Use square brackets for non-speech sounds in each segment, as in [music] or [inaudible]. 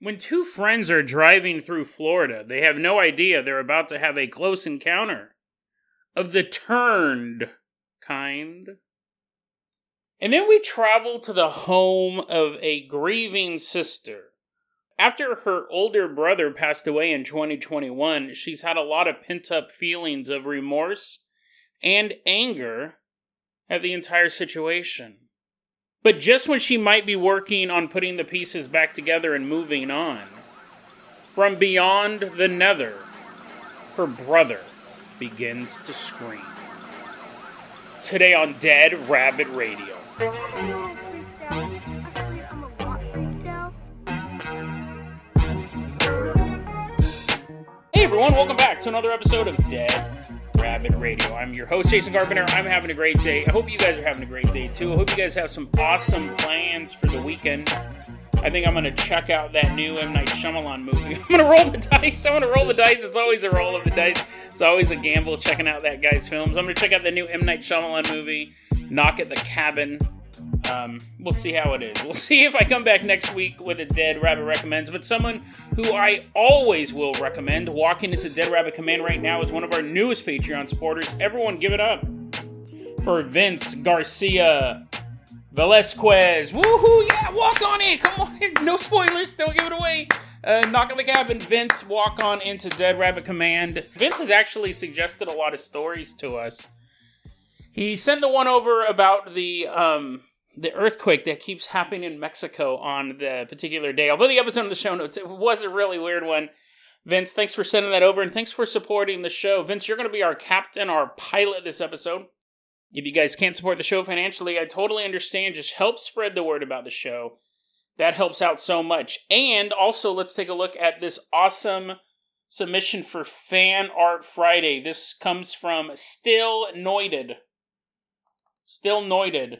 When two friends are driving through Florida, they have no idea they're about to have a close encounter of the turned kind. And then we travel to the home of a grieving sister. After her older brother passed away in 2021, she's had a lot of pent up feelings of remorse and anger at the entire situation. But just when she might be working on putting the pieces back together and moving on, from beyond the nether, her brother begins to scream. Today on Dead Rabbit Radio. Hey everyone, welcome back to another episode of Dead Rabbit Radio. I'm your host, Jason Carpenter. I'm having a great day. I hope you guys are having a great day too. I hope you guys have some awesome plans for the weekend. I think I'm gonna check out that new M Night Shyamalan movie. [laughs] I'm gonna roll the dice. I'm gonna roll the dice. It's always a roll of the dice. It's always a gamble checking out that guy's films. I'm gonna check out the new M Night Shyamalan movie, Knock at the Cabin. Um, we'll see how it is. We'll [laughs] see if I come back next week with a Dead Rabbit recommends. But someone who I always will recommend walking into Dead Rabbit Command right now is one of our newest Patreon supporters. Everyone, give it up for Vince Garcia Velasquez. Woohoo! Yeah, walk on in. Come on in. No spoilers. Don't give it away. Uh, knock on the cabin. Vince, walk on into Dead Rabbit Command. Vince has actually suggested a lot of stories to us. He sent the one over about the um, the earthquake that keeps happening in Mexico on the particular day. I'll put the episode in the show notes. It was a really weird one. Vince, thanks for sending that over and thanks for supporting the show. Vince, you're going to be our captain, our pilot this episode. If you guys can't support the show financially, I totally understand. Just help spread the word about the show. That helps out so much. And also, let's take a look at this awesome submission for Fan Art Friday. This comes from Still Noided. Still Noided.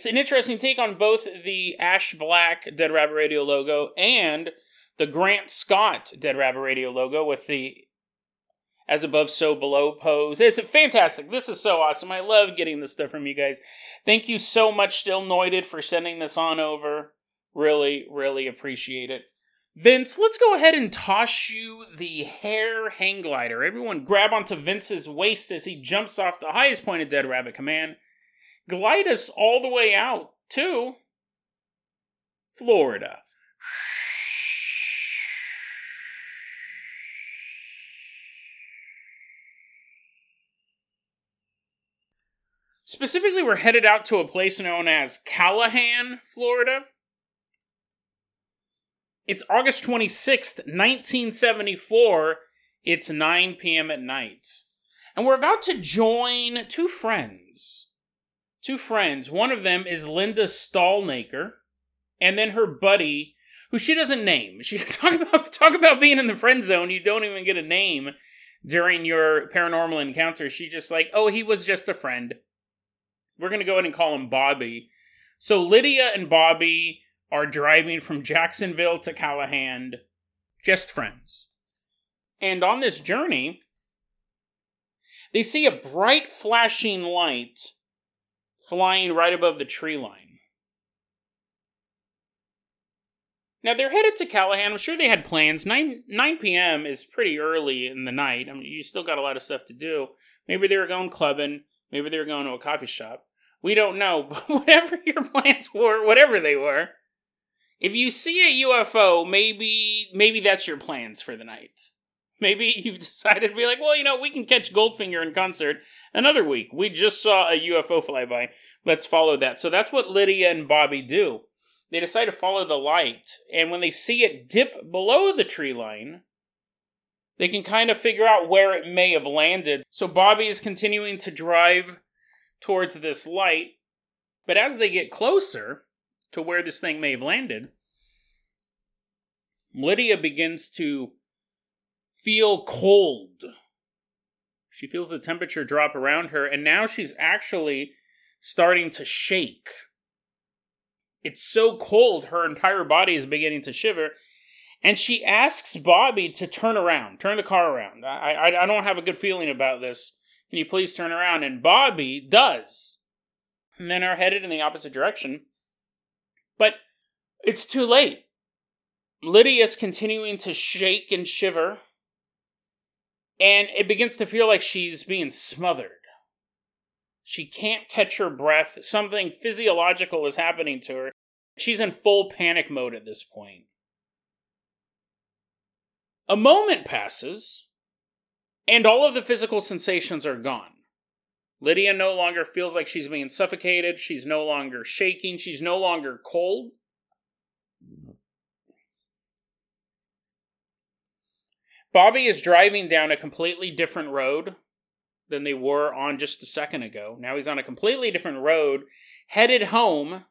It's an interesting take on both the Ash Black Dead Rabbit Radio logo and the Grant Scott Dead Rabbit Radio logo with the as above, so below pose. It's fantastic. This is so awesome. I love getting this stuff from you guys. Thank you so much, Still Noided, for sending this on over. Really, really appreciate it. Vince, let's go ahead and toss you the hair hang glider. Everyone grab onto Vince's waist as he jumps off the highest point of Dead Rabbit Command glide us all the way out to Florida. Specifically, we're headed out to a place known as Callahan, Florida. It's August 26th, 1974. It's 9 p.m. at night. And we're about to join two friends two friends. One of them is Lydia Stalnaker, and then her buddy, who she doesn't name. She [laughs] talk about talk about being in the friend zone. You don't even get a name during your paranormal encounter. She just like, oh, he was just a friend. We're gonna go ahead and call him Bobby. So Lydia and Bobby are driving from Jacksonville to Callahan, just friends. And on this journey, they see a bright flashing light flying right above the tree line. Now they're headed to Callahan. I'm sure they had plans. 9, 9 p.m. is pretty early in the night. I mean, you still got a lot of stuff to do. Maybe they were going clubbing. Maybe they were going to a coffee shop. We don't know. [laughs] But whatever your plans were, whatever they were, if you see a UFO, maybe maybe that's your plans for the night. Maybe [laughs] you've decided to be like, well, you know, we can catch Goldfinger in concert another week. We just saw a UFO flyby. Let's follow that. So that's what Lydia and Bobby do. They decide to follow the light, and when they see it dip below the tree line, they can kind of figure out where it may have landed. So Bobby is continuing to drive towards this light, but as they get closer to where this thing may have landed, Lydia begins to feel cold. She feels the temperature drop around her, and now she's actually starting to shake. It's so cold, her entire body is beginning to shiver. And she asks Bobby to turn around, turn the car around. I, I, I don't have a good feeling about this. Can you please turn around? And Bobby does. And then are headed in the opposite direction. But it's too late. Lydia's continuing to shake and shiver, and it begins to feel like she's being smothered. She can't catch her breath. Something physiological is happening to her. She's in full panic mode at this point. A moment passes, and all of the physical sensations are gone. Lydia no longer feels like she's being suffocated. She's no longer shaking. She's no longer cold. Bobby is driving down a completely different road than they were on just a second ago. Now he's on a completely different road, headed home.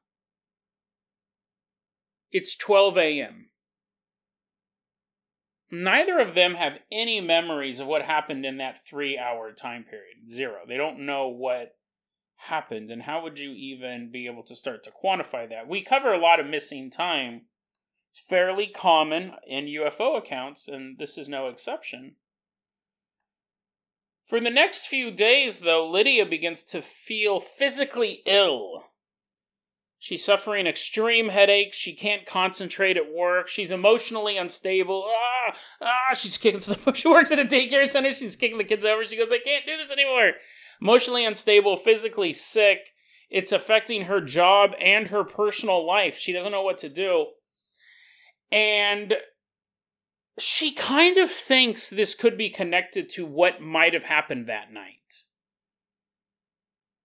It's 12 a.m. Neither of them have any memories of what happened in that three hour time period. Zero. They don't know what happened, and how would you even be able to start to quantify that? We cover a lot of missing time it's fairly common in UFO accounts, and this is no exception. For the next few days, though, Lydia begins to feel physically ill. She's suffering extreme headaches. She can't concentrate at work. She's emotionally unstable. Ah, ah, she's kicking stuff. [laughs] She works at a daycare center. She's kicking the kids over. She goes, I can't do this anymore. Emotionally unstable, physically sick. It's affecting her job and her personal life. She doesn't know what to do. And she kind of thinks this could be connected to what might have happened that night.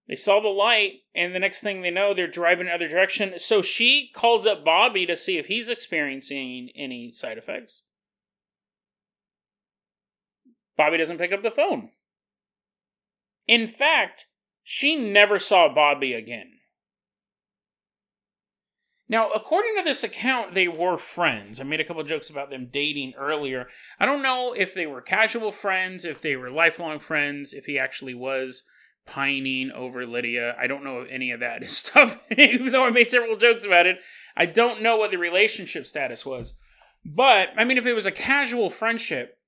They saw the light, and the next thing they know, they're driving the other direction. So she calls up Bobby to see if he's experiencing any side effects. Bobby doesn't pick up the phone. In fact, she never saw Bobby again. Now, according to this account, they were friends. I made a couple jokes about them dating earlier. I don't know if they were casual friends, if they were lifelong friends, if he actually was pining over Lydia. I don't know any of that [laughs] stuff, even though I made several jokes about it. I don't know what the relationship status was. But, I mean, if it was a casual friendship,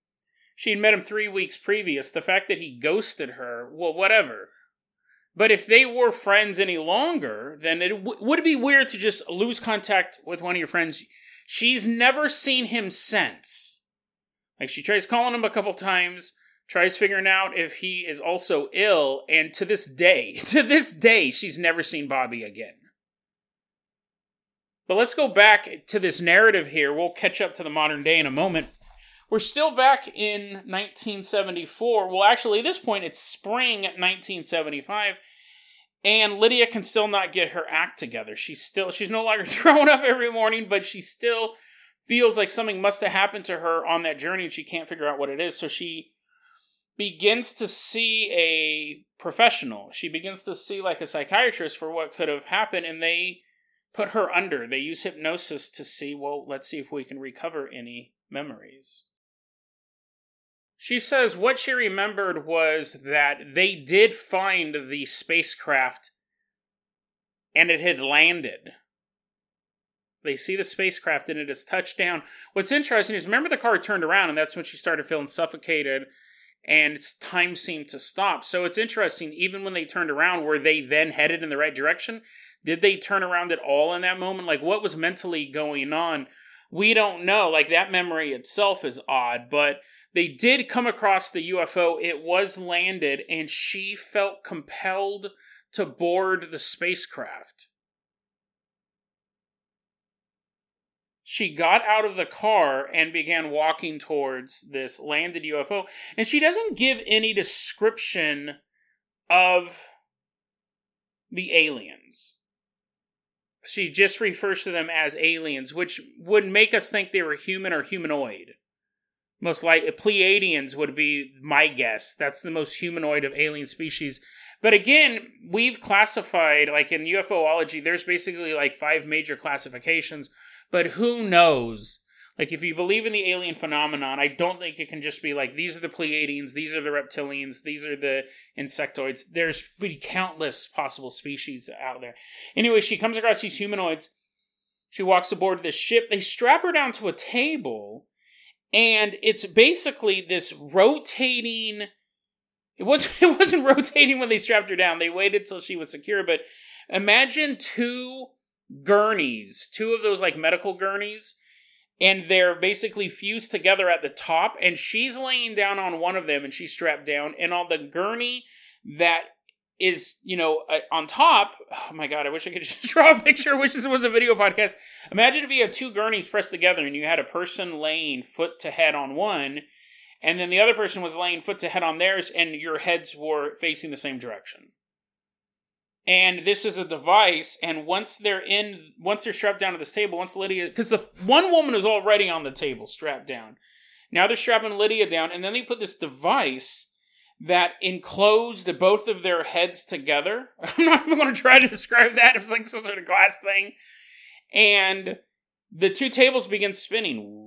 she had met him three weeks previous. The fact that he ghosted her, well, whatever. But if they were friends any longer, then it w- would it be weird to just lose contact with one of your friends. She's never seen him since. Like she tries calling him a couple times, tries figuring out if he is also ill, and to this day, [laughs] to this day, she's never seen Bobby again. But let's go back to this narrative here. We'll catch up to the modern day in a moment. We're still back in 1974. Well, actually, at this point, it's spring 1975, and Lydia can still not get her act together. She's still she's no longer [laughs] throwing up every morning, but she still feels like something must have happened to her on that journey, and she can't figure out what it is. So she begins to see a professional. She begins to see like a psychiatrist for what could have happened, and they put her under. They use hypnosis to see, well, let's see if we can recover any memories. She says what she remembered was that they did find the spacecraft and it had landed. They see the spacecraft and it has touched down. What's interesting is remember the car turned around and that's when she started feeling suffocated and its time seemed to stop. So it's interesting, even when they turned around, were they then headed in the right direction? Did they turn around at all in that moment? Like what was mentally going on? We don't know. Like that memory itself is odd, but they did come across the UFO. It was landed, and she felt compelled to board the spacecraft. She got out of the car and began walking towards this landed UFO. And she doesn't give any description of the aliens. She just refers to them as aliens, which would make us think they were human or humanoid. Most likely, Pleiadians would be my guess. That's the most humanoid of alien species. But again, we've classified, like in UFOlogy, there's basically like five major classifications. But who knows? Like, if you believe in the alien phenomenon, I don't think it can just be like, these are the Pleiadians, these are the reptilians, these are the insectoids. There's pretty countless possible species out there. Anyway, she comes across these humanoids. She walks aboard this ship. They strap her down to a table and it's basically this rotating it wasn't [laughs] it wasn't rotating when they strapped her down they waited till she was secure but imagine two gurneys two of those like medical gurneys and they're basically fused together at the top and she's laying down on one of them and she's strapped down and on the gurney that is you know uh, on top oh my god i wish i could [laughs] just draw a picture i wish this was a video podcast. Imagine if you had two gurneys pressed together and you had a person laying foot to head on one and then the other person was laying foot to head on theirs and your heads were facing the same direction and this is a device and once they're in once they're strapped down to this table once lydia because the one woman is already on the table strapped down. Now they're strapping lydia down and then they put this device that enclosed both of their heads together. [laughs] I'm not even going to try to describe that. It's like some sort of glass thing. And the two tables begin spinning.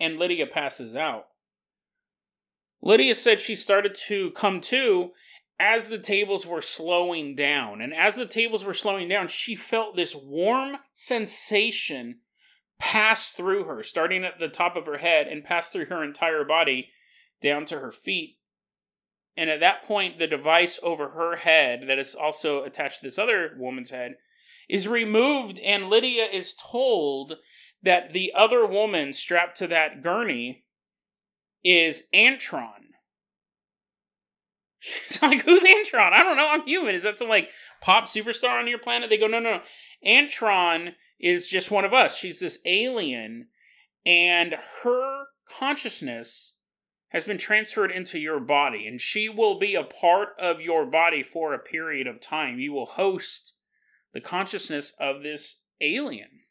And lydia passes out Lydia said she started to come to as the tables were slowing down. And as the tables were slowing down, she felt this warm sensation pass through her, starting at the top of her head and pass through her entire body down to her feet. And at that point, the device over her head, that is also attached to this other woman's head, is removed, and Lydia is told that the other woman strapped to that gurney is Antron. [laughs] She's like, who's Antron? I don't know. I'm human. Is that some like pop superstar on your planet? They go, no, no, no. Antron is just one of us. She's this alien, and her consciousness has been transferred into your body, and she will be a part of your body for a period of time. You will host the consciousness of this alien.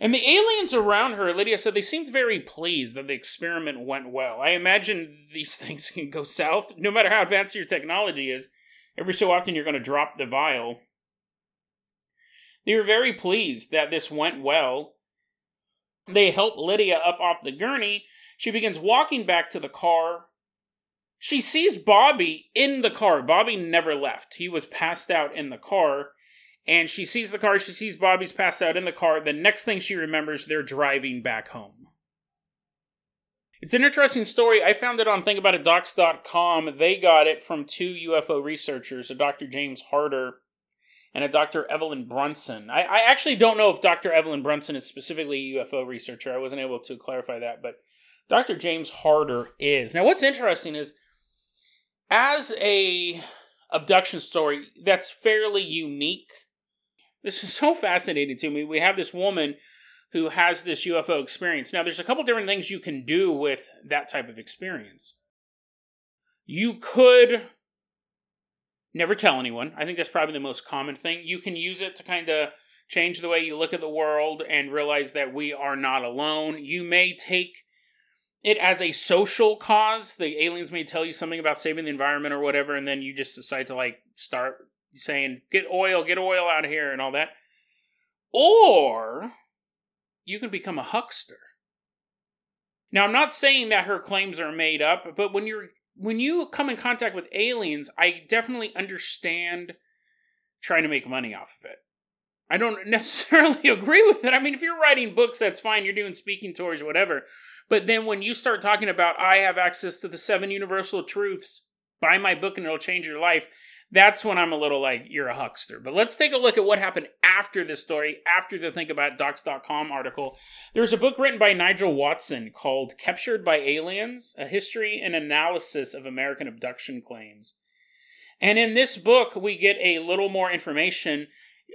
And the aliens around her, Lydia said, they seemed very pleased that the experiment went well. I imagine these [laughs] things can go south. No matter how advanced your technology is, every so often you're going to drop the vial. They were very pleased that this went well. They help Lydia up off the gurney. She begins walking back to the car. She sees Bobby in the car. Bobby never left. He was passed out in the car and she sees the car. She sees Bobby's passed out in the car. The next thing she remembers, they're driving back home. It's an interesting story. I found it on thinkaboutitdocs.com. They got it from two UFO researchers, a Dr. James Harder and a Dr. Evelyn Brunson. I, I actually don't know if Dr. Evelyn Brunson is specifically a UFO researcher. I wasn't able to clarify that, but Dr. James Harder is. Now, what's interesting is as a abduction story that's fairly unique this is so fascinating to me. We have this woman who has this UFO experience. Now, there's a couple different things you can do with that type of experience. You could never tell anyone. I think that's probably the most common thing. You can use it to kind of change the way you look at the world and realize that we are not alone. You may take it as a social cause. The aliens may tell you something about saving the environment or whatever, and then you just decide to like start saying, get oil, get oil out of here, and all that. Or you can become a huckster. Now, I'm not saying that her claims are made up, but when you're when you come in contact with aliens, I definitely understand trying to make money off of it. I don't [laughs] necessarily agree with it. I mean, if you're writing books, that's fine. You're doing speaking tours, whatever. But then when you start talking about, I have access to the seven universal truths, buy my book and it'll change your life, that's when I'm a little like, you're a huckster. But let's take a look at what happened after this story, after the Think About Docs.com article. There's a book written by Nigel Watson called Captured by Aliens A History and Analysis of American Abduction Claims. And in this book, we get a little more information.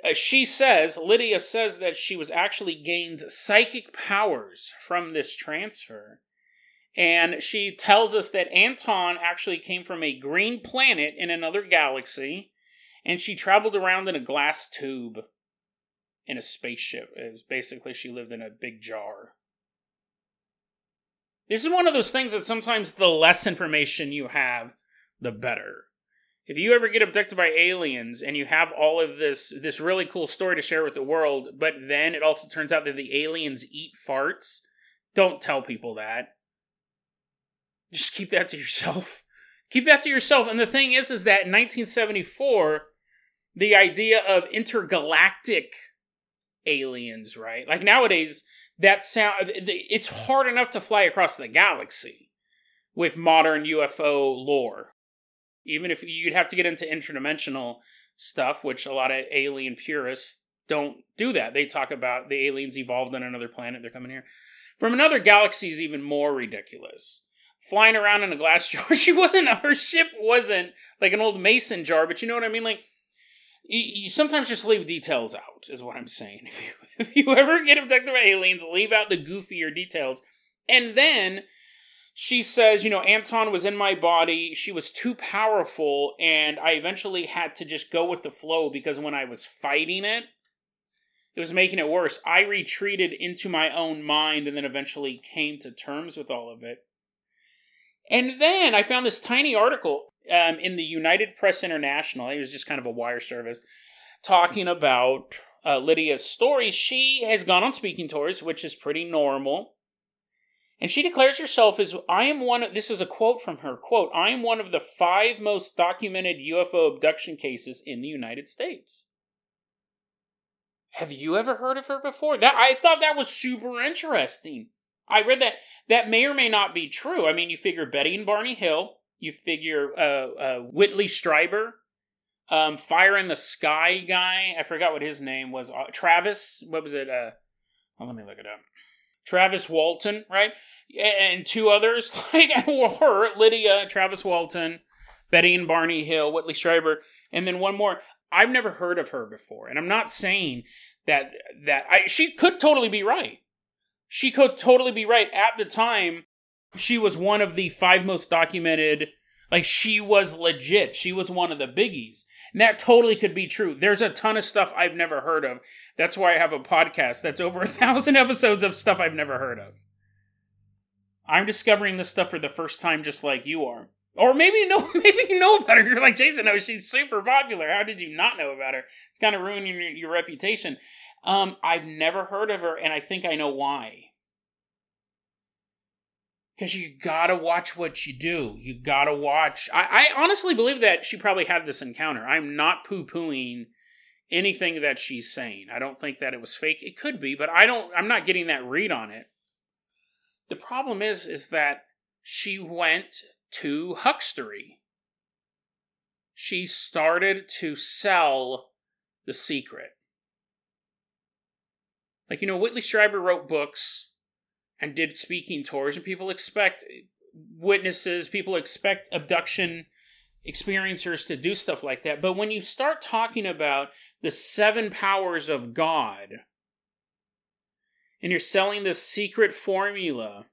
Uh, she says, Lydia says that she was actually gained psychic powers from this transfer. And she tells us that Antron actually came from a green planet in another galaxy, and she traveled around in a glass tube in a spaceship. It was basically she lived in a big jar. This is one of those things that sometimes the less information you have, the better. If you ever get abducted by aliens and you have all of this this really cool story to share with the world, but then it also turns out that the aliens eat farts, don't tell people that just keep that to yourself. [laughs] Keep that to yourself. And the thing is, is that in 1974, the idea of intergalactic aliens, right? Like nowadays, that sound it's hard enough to fly across the galaxy with modern UFO lore. Even if you'd have to get into interdimensional stuff, which a lot of alien purists don't do that. They talk about the aliens evolved on another planet, they're coming here. From another galaxy is even more ridiculous. Flying around in a glass [laughs] jar. She wasn't, her ship wasn't like an old mason jar, but you know what I mean? Like, you, sometimes just leave details out, is what I'm saying. [laughs] If you, if you ever get abducted by aliens, leave out the goofier details. And then she says, you know, Antron was in my body. She was too powerful, and I eventually had to just go with the flow because when I was fighting it, it was making it worse. I retreated into my own mind and then eventually came to terms with all of it. And then I found this tiny article um, in the United Press International. It was just kind of a wire service talking about uh, Lydia's story. She has gone on speaking tours, which is pretty normal. And she declares herself as I am one of this is a quote from her quote, I am one of the five most documented UFO abduction cases in the United States. Have you ever heard of her before? That I thought that was super interesting. I read that that may or may not be true. I mean, you figure Betty and Barney Hill, you figure uh, uh, Whitley Strieber, um, Fire in the Sky guy. I forgot what his name was. Uh, Travis. What was it? Uh, oh, let me look it up. Travis Walton, right? And two others [laughs] like her, Lydia, Travis Walton, Betty and Barney Hill, Whitley Strieber, and then one more. I've never heard of her before, and I'm not saying that that I she could totally be right. She could totally be right. At the time, she was one of the five most documented. Like she was legit. She was one of the biggies. And that totally could be true. There's a ton of stuff I've never heard of. That's why I have a podcast that's over a thousand [laughs] episodes of stuff I've never heard of. I'm discovering this stuff for the first time just like you are. Or maybe you know, [laughs] maybe you know about her. You're like Jason. No, she's super popular. How did you not know about her? It's kind of ruining your, your reputation. Um, I've never heard of her, and I think I know why. Because you gotta watch what you do. You gotta watch. I, I honestly believe that she probably had this encounter. I'm not poo pooing anything that she's saying. I don't think that it was fake. It could be, but I don't. I'm not getting that read on it. The problem is, is that she went to huckstery. She started to sell the secret. Like, you know, Whitley Strieber wrote books and did speaking tours, and people expect witnesses, people expect abduction experiencers to do stuff like that. But when you start talking about the seven powers of God, and you're selling this secret formula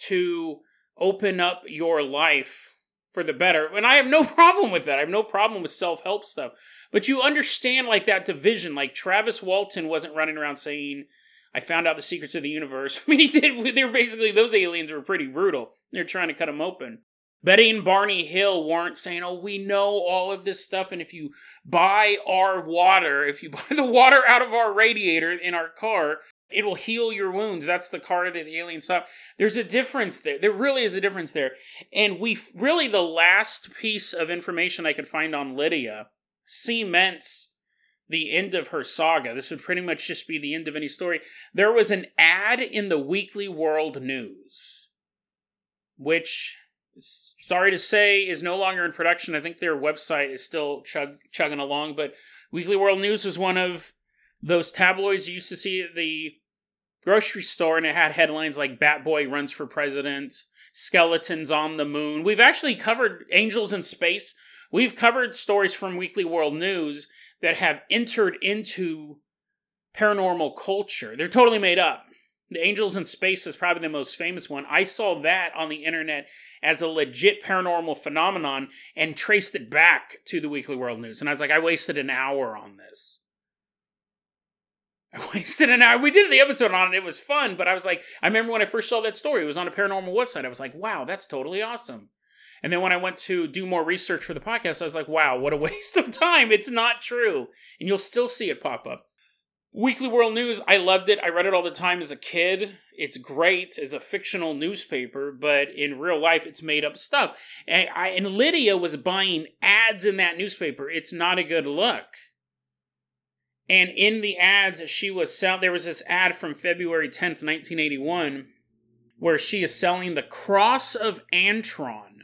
to open up your life for the better. And I have no [laughs] problem with that. I have no problem with self help stuff. But you understand like that division. Like Travis Walton wasn't running around saying, I found out the secrets of the universe. [laughs] I mean, he did. [laughs] They were basically, those aliens were pretty brutal. They're trying to cut him open. Betty and Barney Hill weren't saying, oh, we know all of this stuff. And if you buy our water, if you buy the water out of our radiator in our car, it will heal your wounds. That's the card that the alien stuff. There's a difference there. There really is a difference there. And we really, the last piece of information I could find on Lydia cements the end of her saga. This would pretty much just be the end of any story. There was an ad in the Weekly World News, which, sorry to say, is no longer in production. I think their website is still chug- chugging along, but Weekly World News was one of those tabloids you used to see the grocery store and it had headlines like Bat Boy runs for president, skeletons on the moon. We've actually covered angels in space. We've covered stories from Weekly World News that have entered into paranormal culture. They're totally made up. The Angels in Space is probably the most famous one. I saw that on the internet as a legit paranormal phenomenon and traced it back to the Weekly World News. And I was like, I wasted an hour on this. Wasted an hour. We did the episode on it. It was fun, but I was like, I remember when I first saw that story. It was on a paranormal website. I was like, wow, that's totally awesome. And then when I went to do more research for the podcast, I was like, wow, what a [laughs] waste of time. It's not true. And you'll still see it pop up. Weekly World News, I loved it. I read it all the time as a kid. It's great as a fictional newspaper, but in real life, it's made up stuff. And, I, and Lydia was buying ads in that newspaper. It's not a good look. And in the ads, she was selling. There was this ad from February 10th, 1981, where she is selling the Cross of Antron.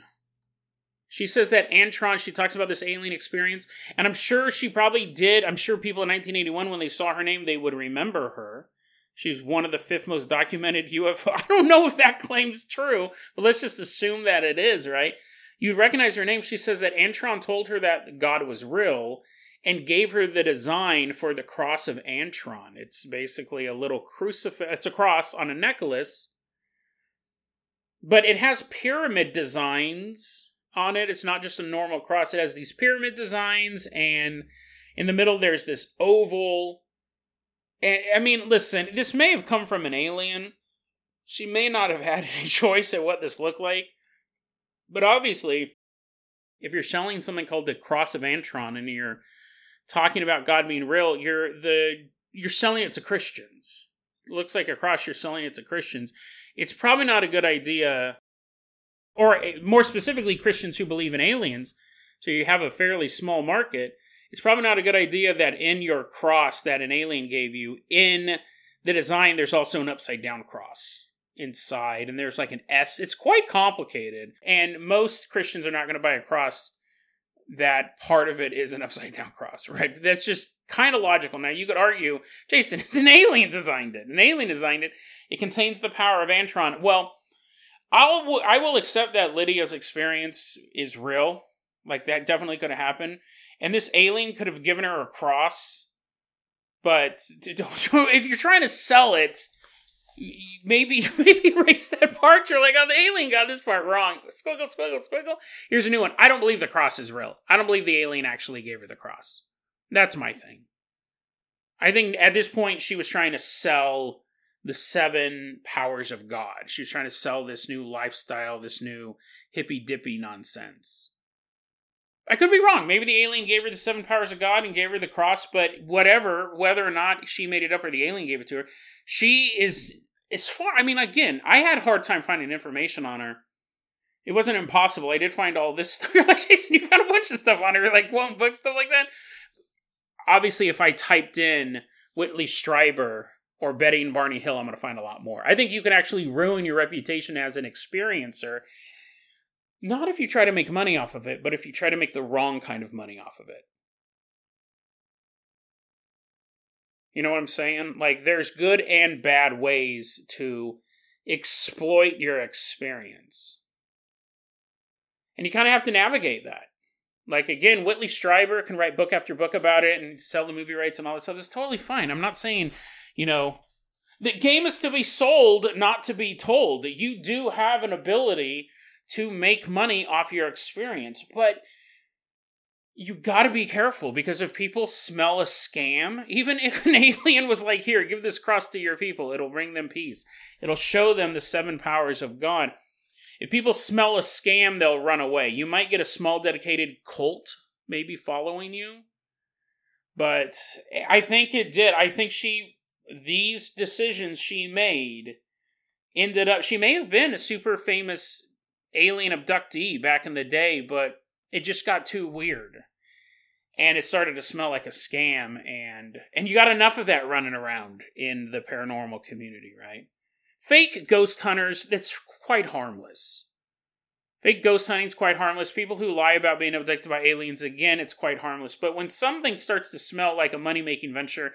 She says that Antron, she talks about this alien experience, and I'm sure she probably did. I'm sure people in 1981, when they saw her name, they would remember her. She's one of the fifth most documented [laughs] UFO. I don't know if that claim's true, but let's just assume that it is, right? You'd recognize her name. She says that Antron told her that God was real and gave her the design for the cross of Antron. It's basically a little crucifix, it's a cross on a necklace, but it has pyramid designs on it. It's not just a normal cross. It has these pyramid designs, and in the middle there's this oval. And I mean, listen, this may have come from an alien. She may not have had [laughs] any choice at what this looked like. But obviously, if you're selling something called the Cross of Antron and you're talking about God being real, you're the you're selling it to Christians. It looks like a cross you're selling it to Christians. It's probably not a good idea or eh, more specifically, Christians who believe in aliens. So you have a fairly small market. It's probably not a good idea that in your cross that an alien gave you, in the design, there's also an upside down cross inside, and there's like an S. It's quite complicated, and most Christians are not going to buy a cross that part of it is an upside down cross, right? That's just kind of logical. Now you could argue, Jason, it's [laughs] an alien designed it. An alien designed it. It contains the power of Antron. Well, I'll I will accept that Lydia's experience is real. Like that definitely could have happened, and this alien could have given her a cross. But [laughs] if you're trying to sell it, maybe [laughs] maybe erase that part. You're like, oh, the alien got this part wrong. Squiggle, squiggle, squiggle. Here's a new one. I don't believe the cross is real. I don't believe the alien actually gave her the cross. That's my thing. I think at this point she was trying to sell the seven powers of God. She was trying to sell this new lifestyle, this new hippy dippy nonsense. I could be wrong. Maybe the alien gave her the seven powers of God and gave her the cross, but whatever, whether or not she made it up or the alien gave it to her, she is as far. I mean, again, I had a hard time finding information on her. It wasn't impossible. I did find all this [laughs] stuff. You're like, Jason, you found a bunch of stuff on her, like one book, stuff like that. Obviously, if I typed in Whitley Strieber or Betty and Barney Hill, I'm going to find a lot more. I think you can actually ruin your reputation as an experiencer. Not if you try to make money off of it, but if you try to make the wrong kind of money off of it. You know what I'm saying? Like, there's good and bad ways to exploit your experience. And you kind of have to navigate that. Like, again, Whitley Strieber can write book after book about it and sell the movie rights and all that stuff. That's totally fine. I'm not saying you know, the game is to be sold, not to be told. You do have an ability to make money off your experience, but you got to be careful because if people smell a scam, even if an [laughs] alien was like, "Here, give this cross to your people. It'll bring them peace. It'll show them the seven powers of God." If people smell a scam, they'll run away. You might get a small dedicated cult maybe following you. But I think it did. I think she these decisions she made ended up she may have been a super famous alien abductee back in the day but it just got too weird and it started to smell like a scam and and you got enough of that running around in the paranormal community right fake ghost hunters that's quite harmless fake ghost hunting is quite harmless people who lie about being abducted by aliens again it's quite harmless but when something starts to smell like a money making venture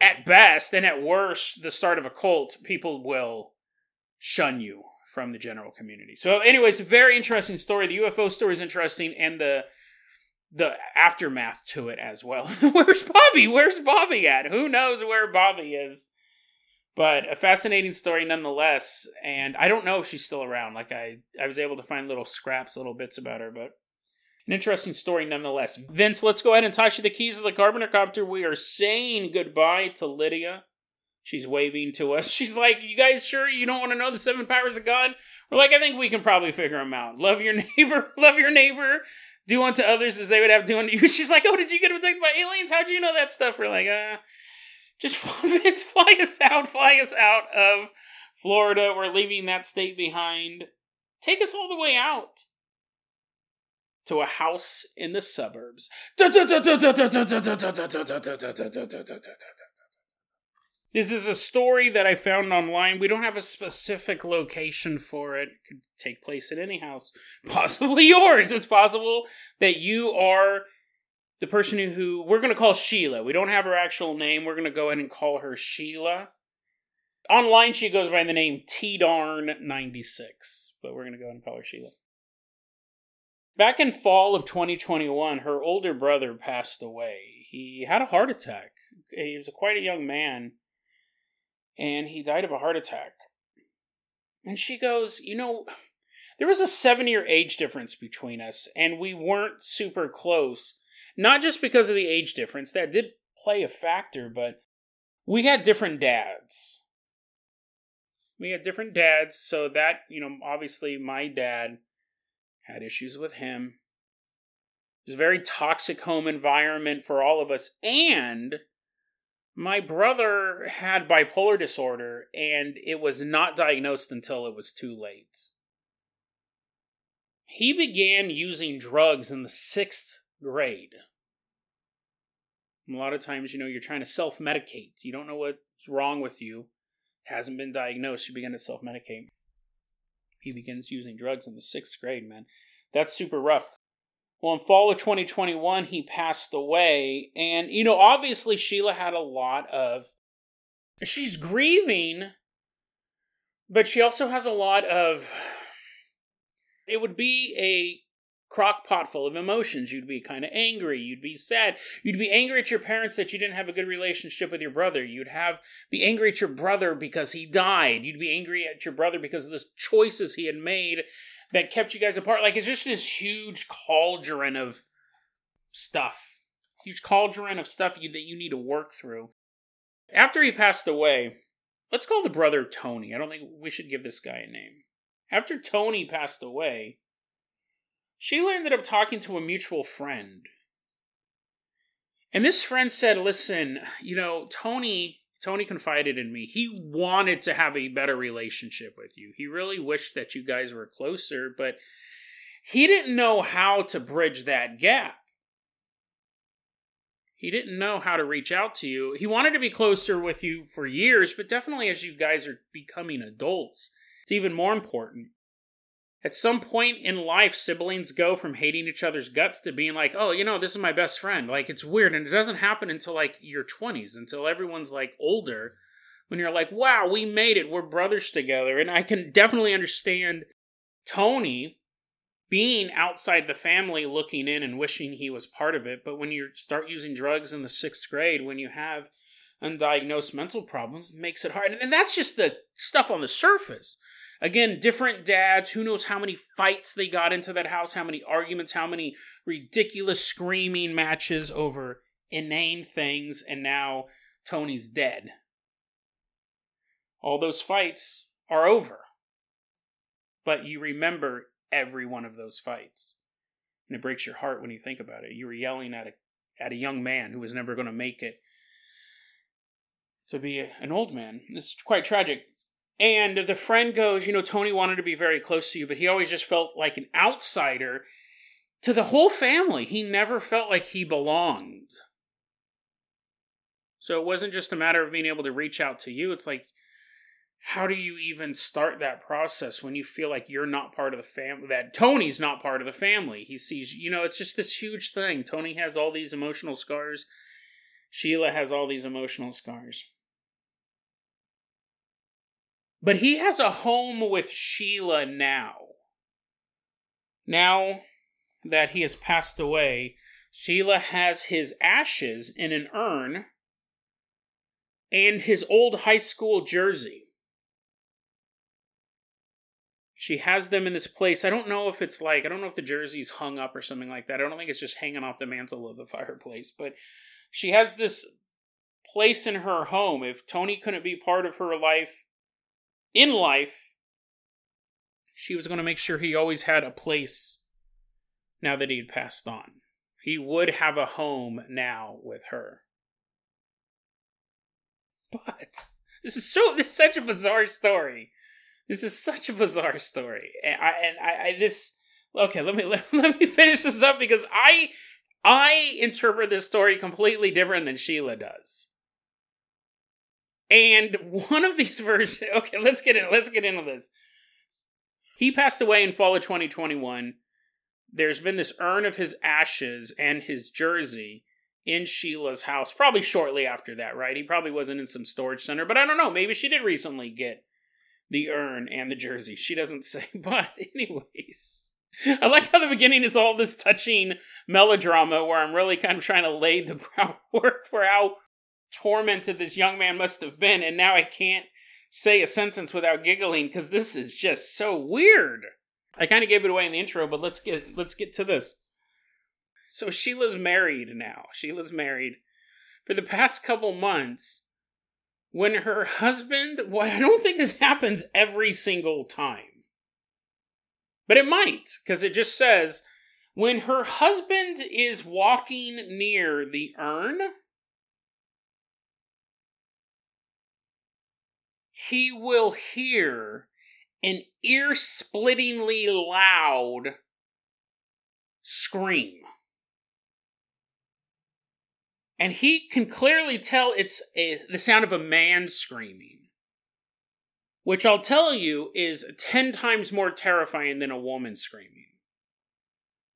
at best and at worst the start of a cult, people will shun you from the general community. So, anyway, it's a very interesting story. The UFO story is interesting, and the the aftermath to it as well. [laughs] Where's Bobby? Where's Bobby at? Who knows where Bobby is? But a fascinating story nonetheless. And I don't know if she's still around. Like I, I was able to find little scraps, little bits about her, but an interesting story nonetheless. Vince, let's go ahead and toss you the keys of the Carpenter Copter. We are saying goodbye to Lydia. She's waving to us. [laughs] She's like, You guys sure you don't want to know the seven powers of God? We're like, I think we can probably figure them out. Love your [laughs] neighbor, love your neighbor, do unto others as they would have done to you. She's like, Oh, did you get abducted by aliens? How'd you know that stuff? We're like, uh, just Vince, fly us out, fly us out of Florida. We're leaving that state behind. Take us all the way out to a house in the suburbs. This is a story that I found online. We don't have a specific location for it. It could take place in any house, [laughs] possibly yours. It's possible that you are the person who, who we're going to call Sheila. We don't have her actual name. We're going to go ahead and call her Sheila. Online, she goes by the name T Darn 96, but we're going to go ahead and call her Sheila. Back in fall of 2021, her older brother passed away. He had a heart attack. He was quite a young man and he died of a heart attack. And she goes, You know, there was a seven year age difference between us, and we weren't super close. Not just because of the age difference, that did play a factor, but we had different dads. We had different dads, so that, you know, obviously my dad had issues with him. It was a very toxic home environment for all of us, and my brother had bipolar disorder, and it was not diagnosed until it was too late. He began using drugs in the sixth grade. A lot of times, you know, you're trying to self medicate. You don't know what's wrong with you. It hasn't been diagnosed. You begin to self medicate. He begins using drugs in the sixth grade, man. That's super rough. Well, in fall of 2021, he passed away. And, you know, obviously, Sheila had a lot of. She's grieving, but she also has a lot of. It would be a crock pot full of emotions. You'd be kind of angry. You'd be sad. You'd be angry at your parents that you didn't have a good relationship with your brother. You'd have be angry at your brother because he died. You'd be angry at your brother because of the choices he had made that kept you guys apart. Like it's just this huge cauldron of stuff, huge cauldron of stuff you, that you need to work through. After he passed away, let's call the brother Tony. I don't think we should give this guy a name. After Tony passed away, Sheila ended up talking to a mutual friend. And this friend said, Listen, you know, Tony Tony confided in me. He wanted to have a better relationship with you. He really wished that you guys were closer, but he didn't know how to bridge that gap. He didn't know how to reach out to you. He wanted to be closer with you for years, but definitely as you guys are becoming adults, it's even more important. At some point in life, siblings go from hating each other's guts to being like, oh, you know, this is my best friend. Like, it's weird. And it doesn't happen until like your 20s, until everyone's like older, when you're like, wow, we made it. We're brothers together. And I can definitely understand Tony being outside the family looking in and wishing he was part of it. But when you start using drugs in the sixth grade, when you have undiagnosed mental problems, it makes it hard. And that's just the stuff on the surface. Again, different dads. Who knows how many fights they got into that house, how many arguments, how many ridiculous screaming matches over inane things, and now Tony's dead. All those fights are over. But you remember every one of those fights. And it breaks your heart when you think about it. You were yelling at a at a young man who was never going to make it to be an old man. It's quite tragic. And the friend goes, You know, Tony wanted to be very close to you, but he always just felt like an outsider to the whole family. He never felt like he belonged. So it wasn't just a matter of being able to reach out to you. It's like, how do you even start that process when you feel like you're not part of the family? That Tony's not part of the family. He sees, you know, it's just this huge thing. Tony has all these emotional scars. Sheila has all these emotional scars. But he has a home with Sheila now. Now that he has passed away, Sheila has his ashes in an urn and his old high school jersey. She has them in this place. I don't know if it's like, I don't know if the jersey's hung up or something like that. I don't think it's just hanging off the mantle of the [laughs] fireplace, but she has this place in her home. If Tony couldn't be part of her life in life, she was going to make sure he always had a place now that he had passed on. He would have a home now with her. But this is so this is such a bizarre story. This is such a bizarre story. And I and I, I this okay, let me let, [laughs] let me finish this up because I I interpret this story completely different than Sheila does. And one of these [laughs] versions, okay, let's get in, let's get into this. He passed away in fall of 2021. There's been this urn of his ashes and his jersey in Sheila's house, probably shortly after that, right? He probably wasn't in some storage center, but I don't know. Maybe she did recently get the urn and the jersey. She doesn't [laughs] say. But, anyways, I like how the beginning is all this touching melodrama where I'm really kind of trying to lay the [laughs] groundwork for how tormented this young man must have been, and now I can't say a sentence without giggling because this is just so weird. I kind of gave it away in the intro, but let's get let's get to this. So Sheila's married now. Sheila's married. For the past couple months, when her husband, well, I don't think this happens every single time. But it might, because it just says when her husband is walking near the urn, he will hear an ear splittingly loud scream. And he can clearly tell it's a, the sound of a man screaming. Which I'll tell you is 10 times more terrifying than a woman screaming.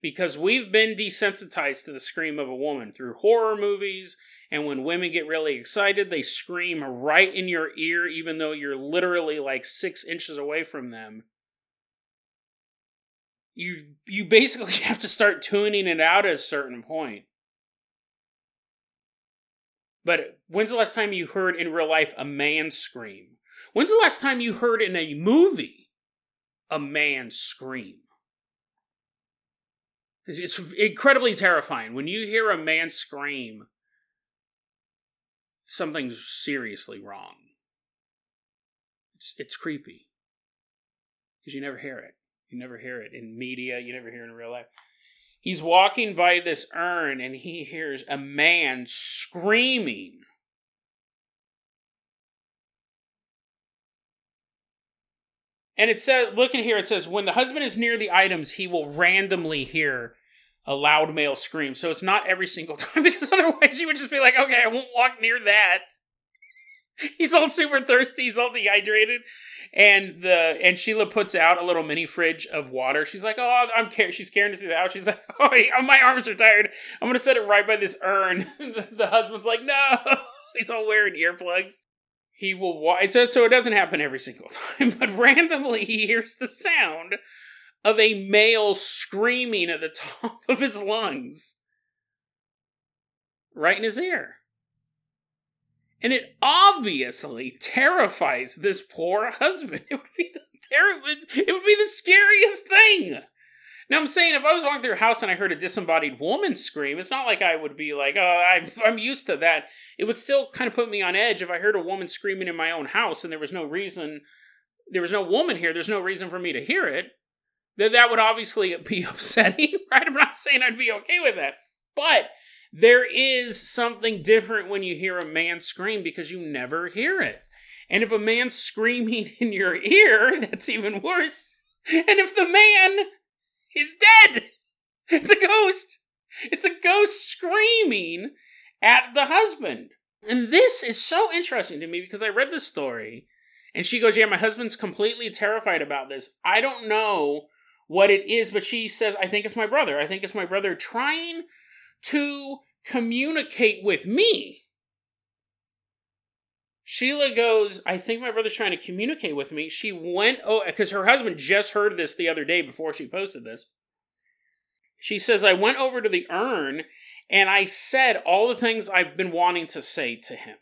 Because we've been desensitized to the scream of a woman through horror movies and when women get really excited, they scream right in your ear, even though you're literally like six inches away from them. You you basically [laughs] have to start tuning it out at a certain point. But when's the last time you heard in real life a man scream? When's the last time you heard in a movie a man scream? It's incredibly terrifying when you hear a man scream something's seriously wrong. It's it's creepy because you never hear it. You never hear it in media. You never hear it in real life. He's walking by this urn and he hears a man screaming. And it says, looking here, it says, when the husband is near the items, he will randomly hear a loud male scream. So it's not every single [laughs] time because otherwise you would just be like, okay, I won't walk near that. [laughs] He's all super thirsty. He's all dehydrated, and the and Sheila puts out a little mini fridge of water. She's like, "Oh, I'm car-. She's carrying it through the house. She's like, [laughs] "Oh, my arms are tired. I'm gonna set it right by this urn." the, the husband's like, "No." He's all wearing earplugs. He will watch. So, so it doesn't happen every single time, but randomly he hears the sound of a male screaming at the [laughs] top of his lungs right in his ear. And it obviously terrifies this poor [laughs] husband. It would be the terrible, it would be the scariest thing. Now I'm saying if I was walking through a house and I heard a disembodied woman scream, it's not like I would be like, oh, I'm, I'm used to that. It would still kind of put me on edge if I heard a woman screaming in my own house and there was no reason, there was no woman here, there's no reason for me to hear it that that would obviously [laughs] be upsetting, [laughs] right? I'm not saying I'd be okay with that, but there is something different when you hear a man scream because you never hear it. And if a man's screaming [laughs] in your ear, that's even worse. And if the man is dead, it's a ghost. It's a ghost screaming at the husband. And this is so interesting to me because I read the story and she goes, Yeah, my husband's completely terrified about this. I don't know what it is, but she says, I think it's my brother. I think it's my brother trying to communicate with me. Sheila goes, I think my brother's trying to communicate with me. She went, oh, because her husband just heard this the other day before she posted this. She says, I went over to the urn and I said all the things I've been wanting to say to him.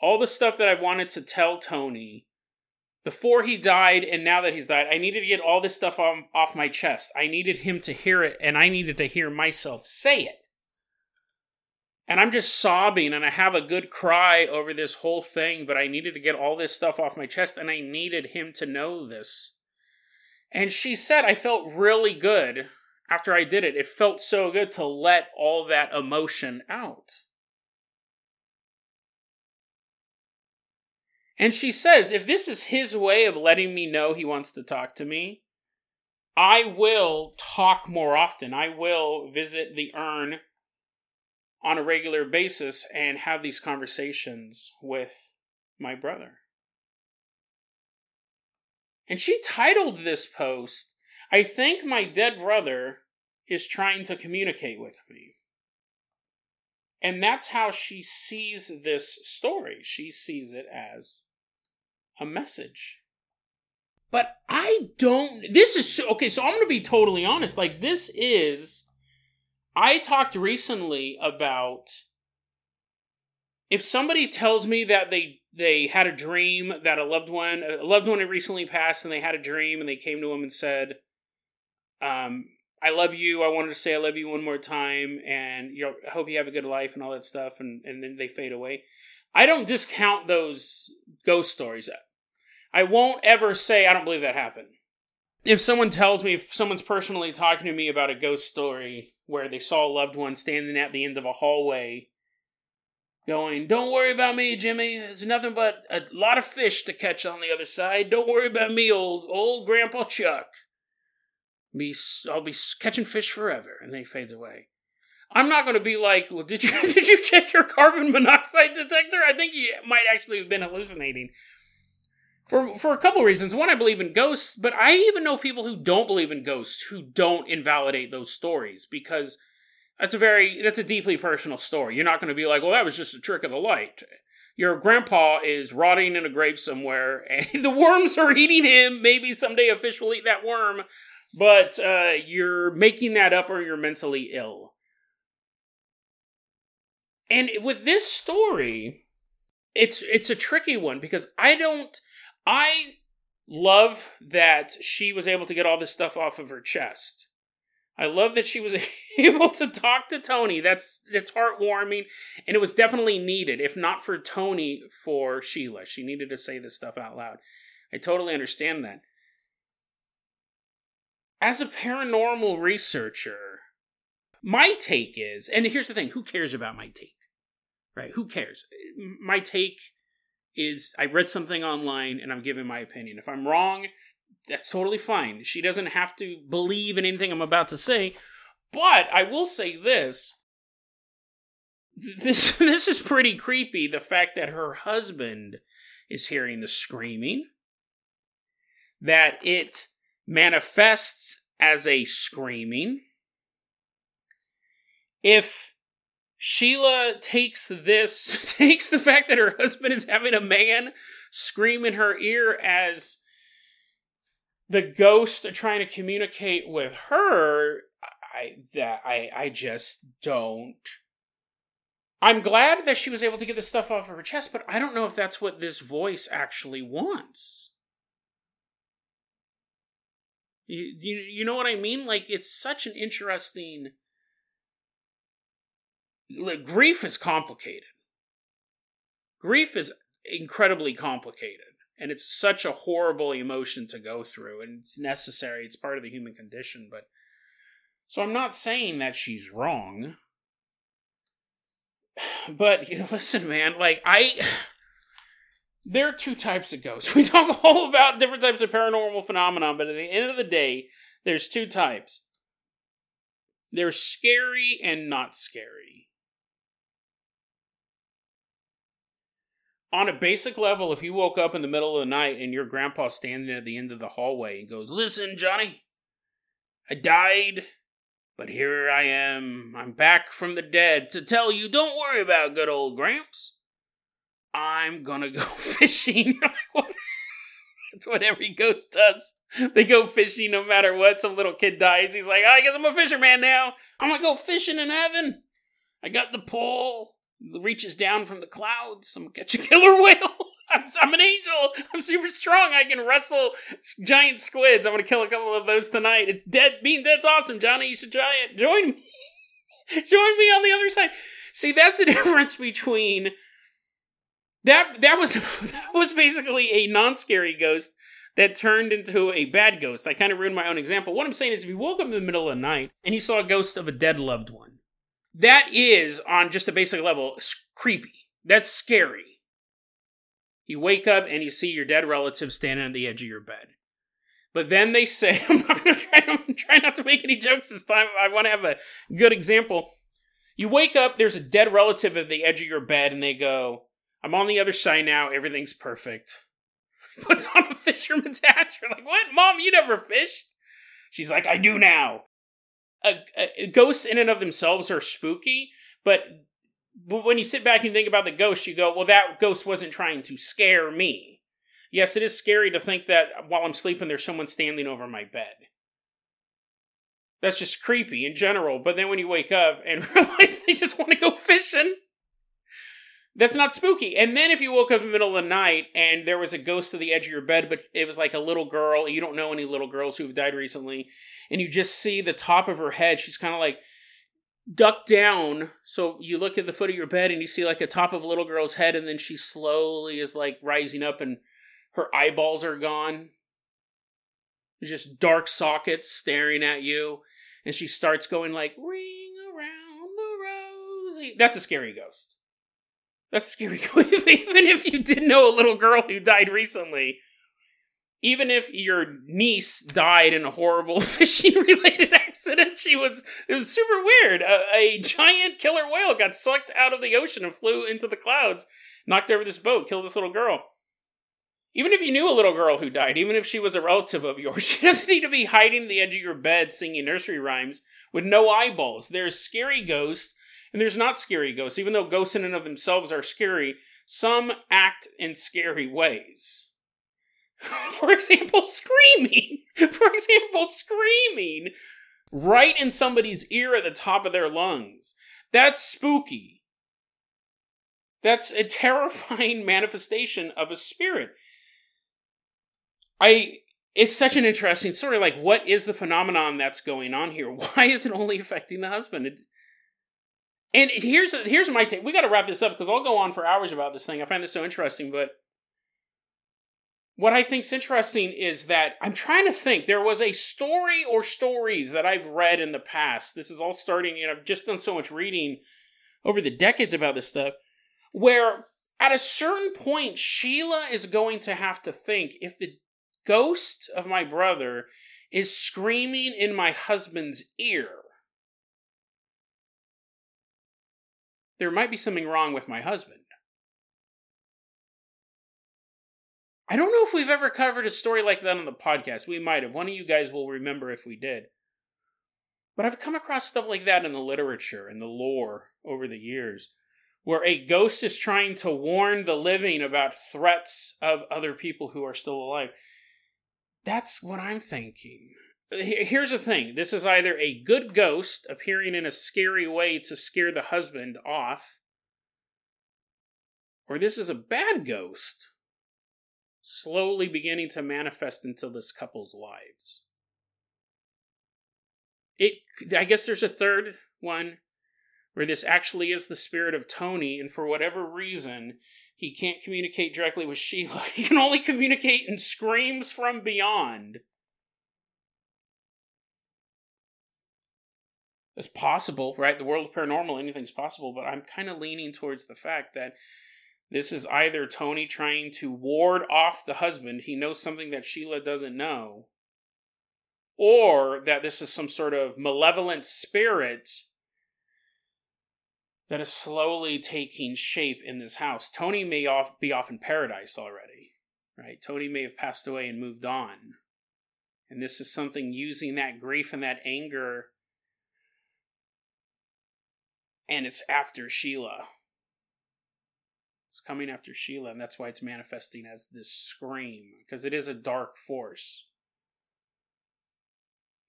All the stuff that I've wanted to tell Tony before he died and now that he's died, I needed to get all this stuff off, off my chest. I needed him to hear it, and I needed to hear myself say it. And I'm just sobbing, and I have a good cry over this whole thing, but I needed to get all this stuff off my chest, and I needed him to know this. And she said, I felt really good after I did it. It felt so good to let all that emotion out. And she says, if this is his way of letting me know he wants to talk to me, I will talk more often. I will visit the urn on a regular basis and have these conversations with my brother. And she titled this post, I think my dead brother is trying to communicate with me. And that's how she sees this story. She sees it as a message. But I don't. This is okay. So I'm going to be totally honest. Like, this is. I talked recently about if somebody tells me that they they had a dream that a loved one a loved one had recently passed and they had a dream and they came to him and said um I love you. I wanted to say I love you one more time, and you know, I hope you have a good life and all that stuff, and and then they fade away. I don't discount those ghost stories. I won't ever say I don't believe that happened. If someone tells me, if someone's personally talking to me about a ghost story where they saw a loved one standing at the end of a hallway going, Don't worry about me, Jimmy. There's nothing but a lot of fish to catch on the other side. Don't worry about me, old old Grandpa Chuck. Be I'll be catching fish forever, and then he fades away. I'm not going to be like, well, did you [laughs] did you check your carbon monoxide detector? I think you might actually have been hallucinating. For for a couple reasons. One, I believe in ghosts, but I even know people who don't believe in ghosts who don't invalidate those stories because that's a very that's a deeply personal story. You're not going to be like, well, that was just a trick of the light. Your grandpa is rotting in a grave somewhere, [laughs] and the worms are eating him. Maybe someday a fish will eat that worm but uh, you're making that up or you're mentally ill. And with this story, it's it's a tricky one because I don't I love that she was able to get all this stuff off of her chest. I love that she was [laughs] able to talk to Tony. That's that's heartwarming, and it was definitely needed. If not for Tony, for Sheila, she needed to say this stuff out loud. I totally understand that as a paranormal researcher, my take is, and here's the thing who cares about my take? Right? Who cares? My take is I read something online and I'm giving my opinion. If I'm wrong, that's totally fine. She doesn't have to believe in anything I'm about to say. But I will say this. This [laughs] this is pretty creepy the fact that her husband is hearing the screaming that it manifests as a screaming. If Sheila takes this, [laughs] takes the fact that her husband is having a man scream in her ear as the ghost trying to communicate with her, I that I I just don't. I'm glad that she was able to get this stuff off of her chest, but I don't know if that's what this voice actually wants. You, you, you know what I mean? Like, it's such an interesting. Like, grief is complicated. Grief is incredibly complicated. And it's such a horrible emotion to go through. And it's necessary. It's part of the human condition. But. So I'm not saying that she's wrong. [sighs] But you [sighs] listen, man, like, I there are two types of ghosts. [laughs] We talk all about different types of paranormal phenomenon, but at the end of the day, there's two types. They're scary and not scary. On a basic level, if you woke up in the middle of the night and your grandpa standing at the end of the hallway and goes, Listen, Johnny, I died, but here I am. I'm back from the dead to tell you don't worry about good old Gramps. I'm gonna go [laughs] fishing. [laughs] That's what every ghost does. They go fishing no matter what. Some little kid dies. He's like, oh, I guess I'm a fisherman now. I'm gonna go fishing in heaven. I got the pole. It reaches down from the clouds. I'm gonna catch a [laughs] killer whale. I'm, I'm, an angel. I'm super strong. I can wrestle giant squids. I'm gonna kill a couple of those tonight. It's dead. Being dead's awesome, Johnny. You should try it. Join me. Join me on the other side. See, that's the difference between that that was [laughs] that was basically a non-scary ghost that turned into a bad ghost. I kind of ruined my own example. What I'm saying is, if you woke up in the middle of the night and you saw a ghost of a dead loved one, that is on just a basic level creepy. That's scary. You wake up and you see your dead relative standing at the edge of your bed. But then they say, [laughs] I'm not going to try, I'm try not to make any jokes this time. I want to have a good example. You wake up, there's a dead relative at the edge of your bed, and they go, I'm on the other side now, everything's perfect. [laughs] Puts on a fisherman's hat. You're like, what? Mom, you never fished? She's like, I do now. Uh, uh, ghosts in and of themselves are spooky, but when you sit back and think about the ghost, you go, well, that ghost wasn't trying to scare me. Yes, it is scary to think that while I'm sleeping, there's someone standing over my bed. That's just creepy in general. But then when you wake up and [laughs] realize they just want to go fishing, that's not spooky. And then if you woke up in the middle of the night and there was a ghost to the edge of your bed, but it was like a little girl, you don't know any little girls who've died recently, and you just see the top of her head, she's kind of like ducked down. So you look at the foot of your bed and you see like a top of a little girl's head, and then she slowly is like rising up and her eyeballs are gone. There's just dark sockets staring at you. And she starts going like, ring around the rosy. That's a scary ghost. That's scary. [laughs] even if you did know a little girl who died recently, even if your niece died in a horrible [laughs] fishing related accident, she was it was super weird. A, a, giant killer whale got sucked out of the ocean and flew into the clouds, knocked over this boat, killed this little girl. Even if you knew a little girl who died, even if she was a relative of yours, [laughs] she doesn't need to be hiding the edge of your bed singing nursery rhymes with no eyeballs. There's scary ghosts and there's not scary ghosts. Even though ghosts in and of themselves are scary, some act in scary ways. [laughs] For example, screaming. [laughs] For example, screaming right in somebody's ear at the top of their lungs. That's spooky. That's a [laughs] terrifying manifestation of a spirit. I it's such an interesting story. Like, what is the phenomenon that's going on here? Why is it only affecting the husband? It, and here's here's my take. We got to wrap this up because I'll go on for hours about this thing. I find this so interesting, but what I think's interesting is that I'm trying to think. There was a story or stories that I've read in the past. This is all starting, and I've just done so much reading over the decades about this stuff, where at a certain point, Sheila is going to have to think if the ghost of my brother is screaming in my husband's ear there might be something wrong with my husband. I don't know if we've ever covered a story like that on the podcast. We might have. One of you guys will remember if we did. But I've come across stuff like that in the literature and the lore over the years, where a ghost is trying to warn the living about threats of other people who are still alive. That's what I'm thinking here's the thing this is either a good ghost appearing in a scary way to scare the husband off, or this is a bad ghost slowly beginning to manifest into this couple's lives. It I guess there's a third one where this actually is the spirit of Tony, and for whatever reason, he can't communicate directly with Sheila. [laughs] He can only communicate in screams from beyond. It's possible, right? The world of paranormal, anything's possible, but I'm kind of leaning towards the fact that this is either Tony trying to ward off the husband, he knows something that Sheila doesn't know, or that this is some sort of malevolent spirit that is slowly taking shape in this house. Tony may off, be off in paradise already, right? Tony may have passed away and moved on. And this is something using that grief and that anger and it's after Sheila. It's coming after Sheila, and that's why it's manifesting as this scream, because it is a dark force.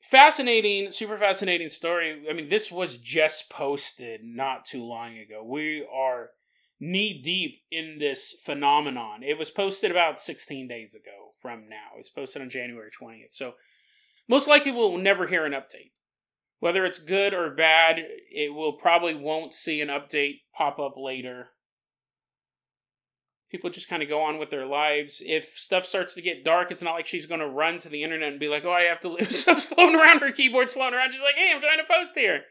Fascinating, super fascinating story. I mean, this was just posted not too long ago. We are knee deep in this phenomenon. It was posted about 16 days ago from now. It's posted on January 20th. So, most likely, we'll never hear an update. Whether it's good or bad, it will probably won't see an update pop up later. People just kind of go on with their lives. If stuff starts to get dark, it's not like she's going to run to the internet and be like, "Oh, I have to live." Stuff's floating around, her keyboard's floating around. She's like, "Hey, I'm trying to post here."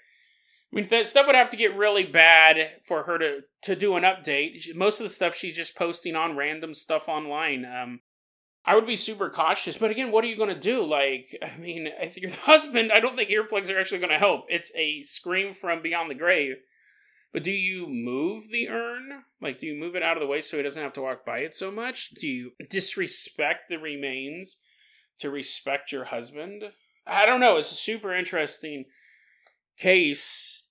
I mean, th- stuff would have to get really bad for her to to do an update. Most of the stuff she's just posting on random stuff online. Um, I would be super cautious. But again, what are you going to do? Like, [laughs] I mean, if you're the [laughs] husband, I don't think earplugs are actually going to help. It's a scream from beyond the grave. But do you move the urn? Like, do you move it out of the way so he doesn't have to walk by it so much? Do you disrespect the remains to respect your husband? I don't know. It's a super interesting case,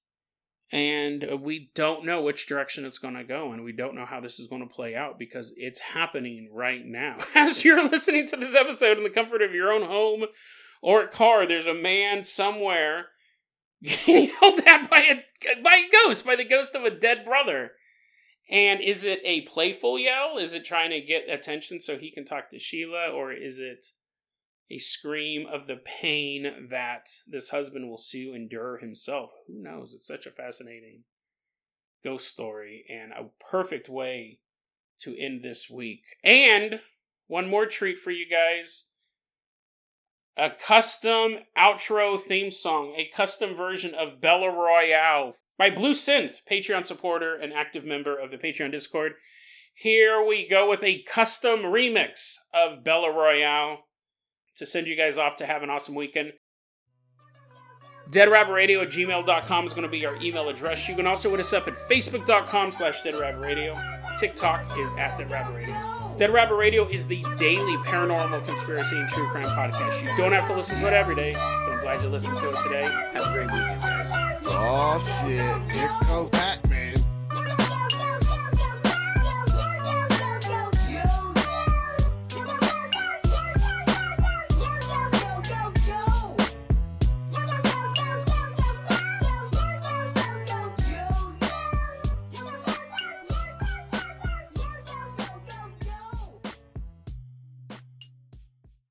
and uh, we don't know which direction it's going to go, and we don't know how this is going to play out because it's happening right now. [laughs] As you're listening to this episode in the comfort of your own home or car, there's a man somewhere getting [laughs] yelled at by a by a ghost, by the ghost of a dead brother. And is it a playful yell? Is it trying to get attention so he can talk to Sheila, or is it a scream of the pain that this husband will soon endure himself? Who knows? It's such a fascinating ghost story and a perfect way to end this week. And one more treat for you guys a custom outro theme song, a custom version of Bella Royale by Blue Synth, Patreon supporter and active member of the Patreon Discord. Here we go with a custom remix of Bella Royale to send you guys off to have an awesome weekend. DeadRabbitRadio at gmail.com is going to be our email address. You can also hit us up at facebook.com slash deadrabbitradio. TikTok is at deadrabbitradio. Dead Rabbit Radio is the daily paranormal conspiracy and true crime podcast. You don't have to listen to it every day, but I'm glad you listened to it today. Have a great weekend, guys. Oh, shit. Here comes that.